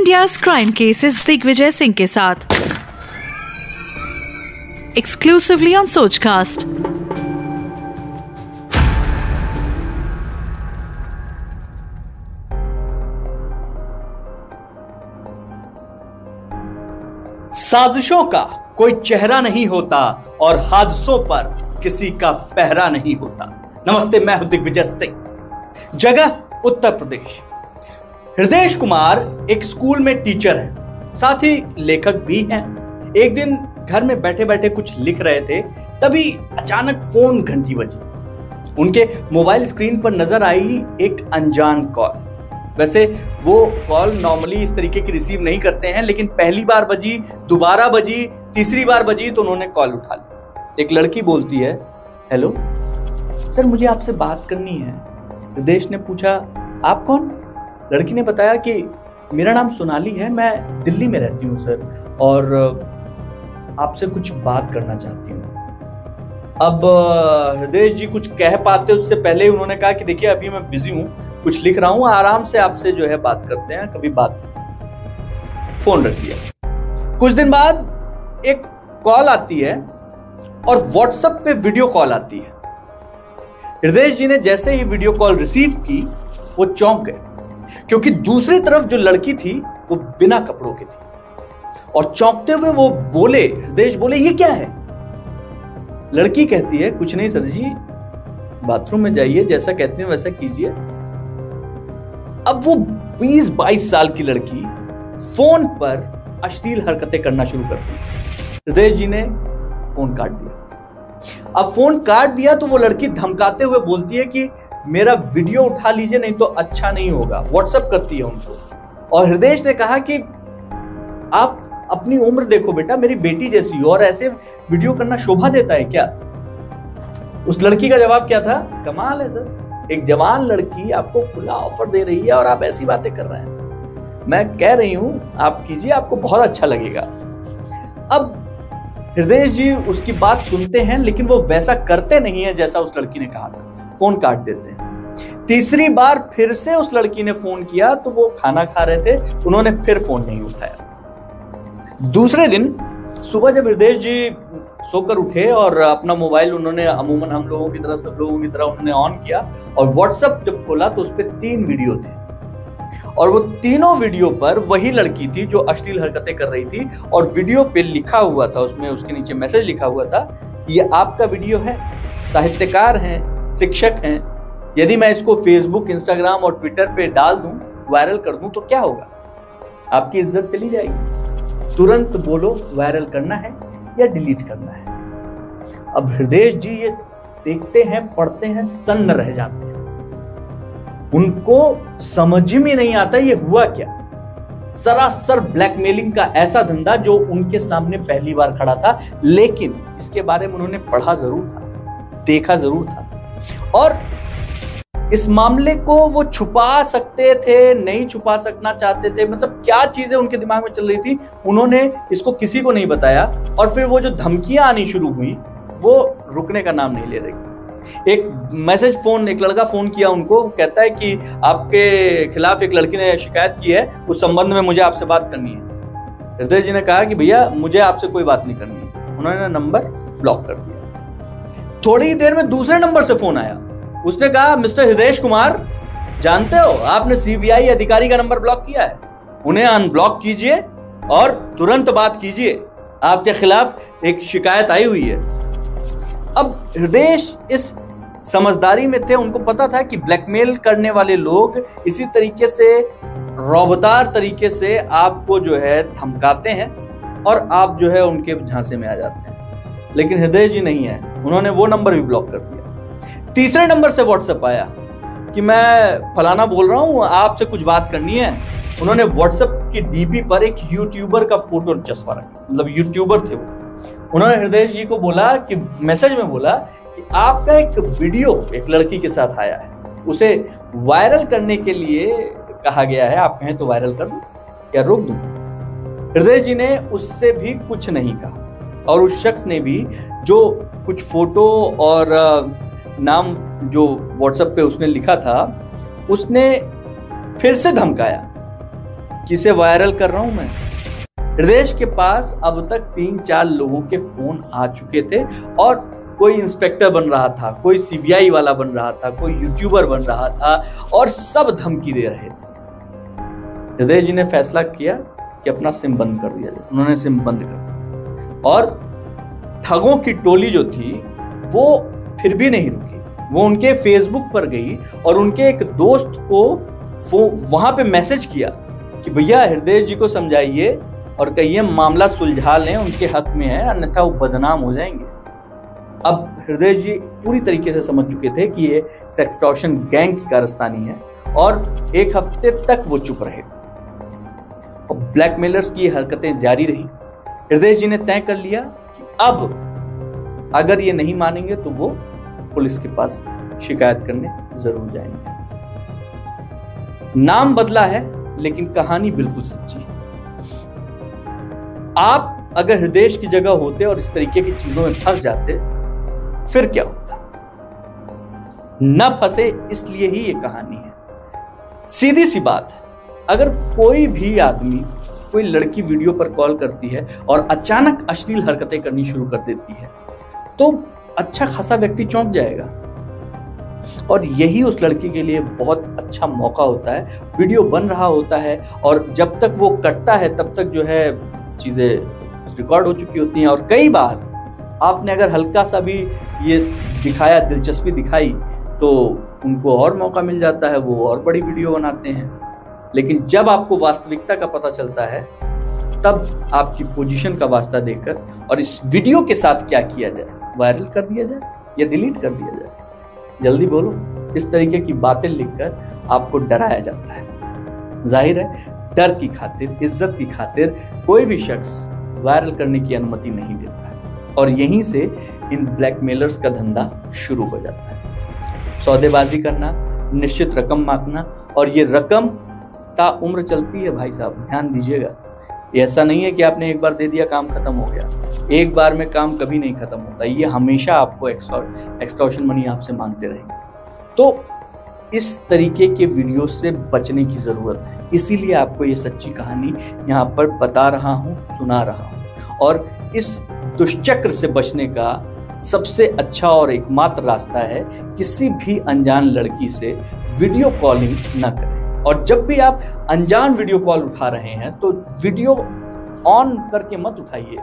India crime cases Digvijay Singh के साथ. Exclusively on Sochcast साजिशों का कोई चेहरा नहीं होता और हादसों पर किसी का पहरा नहीं होता। नमस्ते, मैं हूँ दिग्विजय सिंह। जगह उत्तर प्रदेश। हृदय कुमार एक स्कूल में टीचर है। साथ ही लेखक भी हैं। एक दिन घर में बैठे बैठे कुछ लिख रहे थे, तभी अचानक फ़ोन घंटी बजी। उनके मोबाइल स्क्रीन पर नज़र आई एक अनजान कॉल। वैसे वो कॉल नॉर्मली इस तरीके की रिसीव नहीं करते हैं, लेकिन पहली बार बजी, दोबारा बजी, तीसरी बार बजी तो उन्होंने कॉल उठा ली। एक लड़की बोलती है, हेलो, सर मुझे आपसे बात करनी है। हृदय ने पूछा, आप कौन? लड़की ने बताया कि मेरा नाम सोनाली है, मैं दिल्ली में रहती हूँ, सर, और आपसे कुछ बात करना चाहती हूँ। अब हृदय जी कुछ कह पाते उससे पहले ही उन्होंने कहा कि देखिए, अभी मैं बिज़ी हूँ, कुछ लिख रहा हूँ, आराम से आपसे जो है बात करते हैं, कभी बात फ़ोन रख दिया। कुछ दिन बाद एक कॉल आती है और व्हाट्सएप पे वीडियो कॉल आती है। हृदय जी ने जैसे ही वीडियो कॉल रिसीव की, वो चौंक गए। क्योंकि दूसरी तरफ़ जो लड़की थी, वो बिना कपड़ों की थी। और चौंकते हुए वो बोले हृदय बोले, ये क्या है? लड़की कहती है, कुछ नहीं सर जी, बाथरूम में जाइए, जैसा कहते हैं वैसा कीजिए। अब वो 20-22 साल की लड़की फ़ोन पर अश्लील हरकतें करना शुरू करती है हृदय जी ने फ़ोन काट दिया। अब फ़ोन काट दिया तो वो लड़की धमकाते हुए बोलती है कि मेरा वीडियो उठा लीजिए, नहीं तो अच्छा नहीं होगा। व्हाट्सएप करती है उनको। और हृदय ने कहा कि आप अपनी उम्र देखो बेटा, मेरी बेटी जैसी हो, और ऐसे वीडियो करना शोभा देता है क्या? उस लड़की का जवाब क्या था? कमाल है सर। एक जवान लड़की आपको खुला ऑफ़र दे रही है और आप ऐसी बातें कर रहे हैं। मैं कह रही हूँ, आप कीजिए, आपको बहुत अच्छा लगेगा। अब हृदय जी उसकी बात सुनते हैं, लेकिन वो वैसा करते नहीं है जैसा उस लड़की ने कहा था। फ़ोन काट देते हैं। तीसरी बार फिर से उस लड़की ने फ़ोन किया तो वो खाना खा रहे थे, उन्होंने फिर फ़ोन नहीं उठाया। दूसरे दिन सुबह जब हृदय जी सोकर उठे और अपना मोबाइल उन्होंने अमूमन हम लोगों की तरह, सब लोगों की तरह उन्होंने ऑन किया और व्हाट्सएप जब खोला तो उस पर तीन वीडियो थे। और वो तीनों वीडियो पर वही लड़की थी जो अश्लील हरकतें कर रही थी और वीडियो पे लिखा हुआ था, उसमें उसके नीचे मैसेज लिखा हुआ था, ये आपका वीडियो है, साहित्यकार हैं शिक्षक हैं। यदि मैं इसको फेसबुक इंस्टाग्राम और ट्विटर पे डाल दूँ वायरल कर दूँ तो क्या होगा? आपकी इज़्ज़त चली जाएगी। तुरंत बोलो वायरल करना है या डिलीट करना है। अब हृदय जी ये देखते हैं, पढ़ते हैं, सन्न रह जाते हैं। उनको समझ में नहीं आता ये हुआ क्या। सरासर ब्लैकमेलिंग का ऐसा धंधा जो उनके सामने पहली बार खड़ा था, लेकिन इसके बारे में उन्होंने पढ़ा ज़रूर था, देखा ज़रूर था। और इस मामले को वो छुपा सकते थे, नहीं छुपा सकना चाहते थे मतलब क्या चीज़ें उनके दिमाग में चल रही थी, उन्होंने इसको किसी को नहीं बताया। और फिर वो जो धमकियाँ आनी शुरू हुई, वो रुकने का नाम नहीं ले रही। एक मैसेज फ़ोन, एक लड़का फ़ोन किया उनको कहता है कि आपके खिलाफ एक लड़की ने शिकायत की है, उस संबंध में मुझे आपसे बात करनी है। हृदय जी ने कहा कि भैया, मुझे आपसे कोई बात नहीं करनी है। उन्होंने नंबर ब्लॉक कर दिया। थोड़ी ही देर में दूसरे नंबर से फ़ोन आया। उसने कहा, मिस्टर हृदय कुमार, जानते हो, आपने सीबीआई अधिकारी का नंबर ब्लॉक किया है। उन्हें अनब्लॉक कीजिए और तुरंत बात कीजिए। आपके खिलाफ एक शिकायत आई हुई है। अब हृदय इस समझदारी में थे, उनको पता था कि ब्लैकमेल करने वाले लोग इसी तरीके से रौबदार तरीके से आपको जो है धमकाते हैं और आप जो है उनके झांसे में आ जाते हैं। लेकिन हृदय जी नहीं है। उन्होंने वो नंबर भी ब्लॉक कर दिया। तीसरे नंबर से व्हाट्सएप आया कि मैं फलाना बोल रहा हूँ, आपसे कुछ बात करनी है। उन्होंने व्हाट्सएप की डीपी पर एक यूट्यूबर का फ़ोटो चस्पा रखा। मतलब यूट्यूबर थे वो। उन्होंने हृदय जी को बोला कि मैसेज में बोला कि आपका एक वीडियो एक लड़की के साथ आया है। उसे वायरल करने के लिए कहा गया है, आप कहें तो वायरल कर दू या रोक दू। हृदय जी ने उससे भी कुछ नहीं कहा। और उस शख्स ने भी जो कुछ फ़ोटो और नाम जो व्हाट्सएप पे उसने लिखा था, उसने फिर से धमकाया। किसे वायरल कर रहा हूँ मैं? हृदय के पास अब तक तीन चार लोगों के फ़ोन आ चुके थे और कोई इंस्पेक्टर बन रहा था, कोई सीबीआई वाला बन रहा था, कोई यूट्यूबर बन रहा था और सब धमकी दे रहे थे। हृदय जी ने फैसला किया कि अपना सिम बंद कर दिया जाए। उन्होंने सिम बंद कर दिया। और ठगों की टोली जो थी, वो फिर भी नहीं रुकी। वो उनके फेसबुक पर गई और उनके एक दोस्त को वो वहाँ पे मैसेज किया कि, भैया, हृदय जी को समझाइए और कहिए मामला सुलझा लें, उनके हक में है, अन्यथा वो बदनाम हो जाएँगे। अब हृदय जी पूरी तरीके से समझ चुके थे कि ये सेक्सटॉशन गैंग की कारस्तानी है और एक हफ़्ते तक वो चुप रहे। और ब्लैकमेलर्स की हरकतें जारी रही। हृदय जी ने तय कर लिया कि अब अगर ये नहीं मानेंगे तो वो पुलिस के पास शिकायत करने ज़रूर जाएँगे। नाम बदला है, लेकिन कहानी बिल्कुल सच्ची है। आप अगर हृदय की जगह होते और इस तरीके की चीज़ों में फंस जाते, फिर क्या होता? न फंसे इसलिए ही ये कहानी है। सीधी सी बात है, अगर कोई भी आदमी कोई लड़की वीडियो पर कॉल करती है और अचानक अश्लील हरकतें करनी शुरू कर देती है तो अच्छा खासा व्यक्ति चौंक जाएगा। और यही उस लड़की के लिए बहुत अच्छा मौका होता है। वीडियो बन रहा होता है और जब तक वो कटता है, तब तक जो है चीज़ें रिकॉर्ड हो चुकी होती हैं। और कई बार आपने अगर हल्का सा भी ये दिखाया, दिलचस्पी दिखाई तो उनको और मौका मिल जाता है, वो और बड़ी वीडियो बनाते हैं। लेकिन जब आपको वास्तविकता का पता चलता है, तब आपकी पोजीशन का वास्ता देकर और इस वीडियो के साथ क्या किया जाए? वायरल कर दिया जाए या डिलीट कर दिया जाए? जल्दी बोलो। इस तरीके की बातें लिखकर आपको डराया जाता है। ज़ाहिर है, डर की खातिर, इज़्ज़त की खातिर कोई भी शख्स वायरल करने की अनुमति नहीं देता है। और यहीं से इन ब्लैकमेलर्स का धंधा शुरू हो जाता है। सौदेबाजी करना, निश्चित रकम मांगना और ये रकम ता उम्र चलती है भाई साहब, ध्यान दीजिएगा। ऐसा नहीं है कि आपने एक बार दे दिया, काम खत्म हो गया। एक बार में काम कभी नहीं खत्म होता। ये हमेशा आपको एक्सटॉर्शन मनी आपसे मांगते रहेंगे। तो इस तरीके के वीडियो से बचने की ज़रूरत है। इसीलिए आपको ये सच्ची कहानी यहाँ पर बता रहा हूँ, सुना रहा हूँ। और इस दुष्चक्र से बचने का सबसे अच्छा और एकमात्र रास्ता है, किसी भी अनजान लड़की से वीडियो कॉलिंग न करें। और जब भी आप अनजान वीडियो कॉल उठा रहे हैं तो वीडियो ऑन करके मत उठाइए,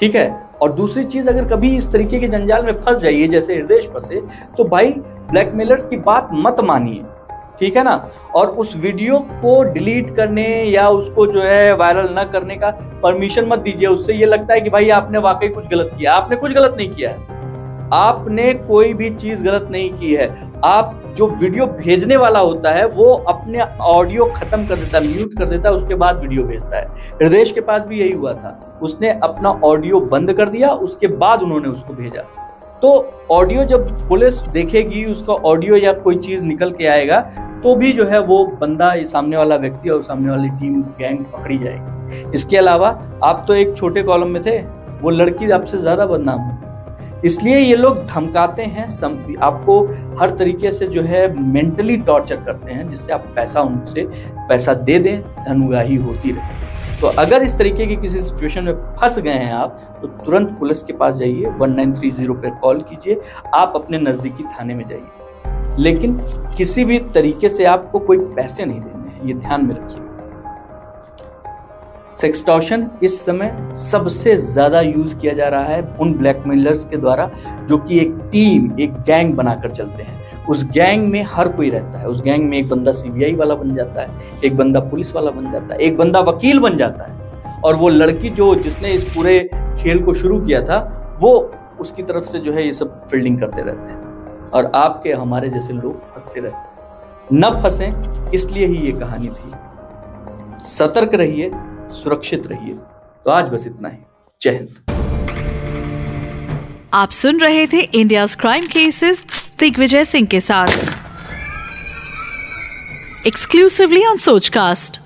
ठीक है? और दूसरी चीज़, अगर कभी इस तरीके के जंजाल में फंस जाइए, जैसे हृदय फंसे तो भाई ब्लैकमेलर्स की बात मत मानिए, ठीक है ना? और उस वीडियो को डिलीट करने या उसको जो है वायरल ना करने का परमिशन मत दीजिए। उससे ये लगता है कि भाई आपने वाकई कुछ गलत किया। आपने कुछ गलत नहीं किया है। आपने कोई भी चीज़ गलत नहीं की है। आप जो वीडियो भेजने वाला होता है, वो अपने ऑडियो खत्म कर देता है म्यूट कर देता है, उसके बाद वीडियो भेजता है। हृदय के पास भी यही हुआ था। उसने अपना ऑडियो बंद कर दिया, उसके बाद उन्होंने उसको भेजा। तो ऑडियो जब पुलिस देखेगी, उसका ऑडियो या कोई चीज़ निकल के आएगा तो भी जो है वो बंदा, ये सामने वाला व्यक्ति और सामने वाली टीम गैंग पकड़ी जाएगी। इसके अलावा आप तो एक छोटे कॉलम में थे, वो लड़की आपसे ज़्यादा बदनाम है। इसलिए ये लोग धमकाते हैं आपको हर तरीके से जो है मेंटली टॉर्चर करते हैं, जिससे आप पैसा उनसे, पैसा दे दें धन धनुगाही होती रहे। तो अगर इस तरीके की किसी सिचुएशन में फंस गए हैं आप तो तुरंत पुलिस के पास जाइए 1930 पर कॉल कीजिए, आप अपने नज़दीकी थाने में जाइए। लेकिन किसी भी तरीके से आपको कोई पैसे नहीं देने हैं, ये ध्यान में रखिए। सेक्सटॉशन इस समय सबसे ज़्यादा यूज़ किया जा रहा है उन ब्लैकमेलर्स के द्वारा, जो कि एक टीम एक गैंग बनाकर चलते हैं। उस गैंग में हर कोई रहता है। उस गैंग में एक बंदा सीबीआई वाला बन जाता है, एक बंदा पुलिस वाला बन जाता है, एक बंदा वकील बन जाता है। और वो लड़की जो जिसने इस पूरे खेल को शुरू किया था, वो उसकी तरफ़ से जो है ये सब फील्डिंग करते रहते हैं। और आपके, हमारे जैसे लोग फंसते रहते न फंसे, इसलिए ही ये कहानी थी। सतर्क रहिए सुरक्षित रहिए। तो आज बस इतना ही। जय हिंद। आप सुन रहे थे India crime cases Digvijay Singh के साथ। Exclusively on Sochcast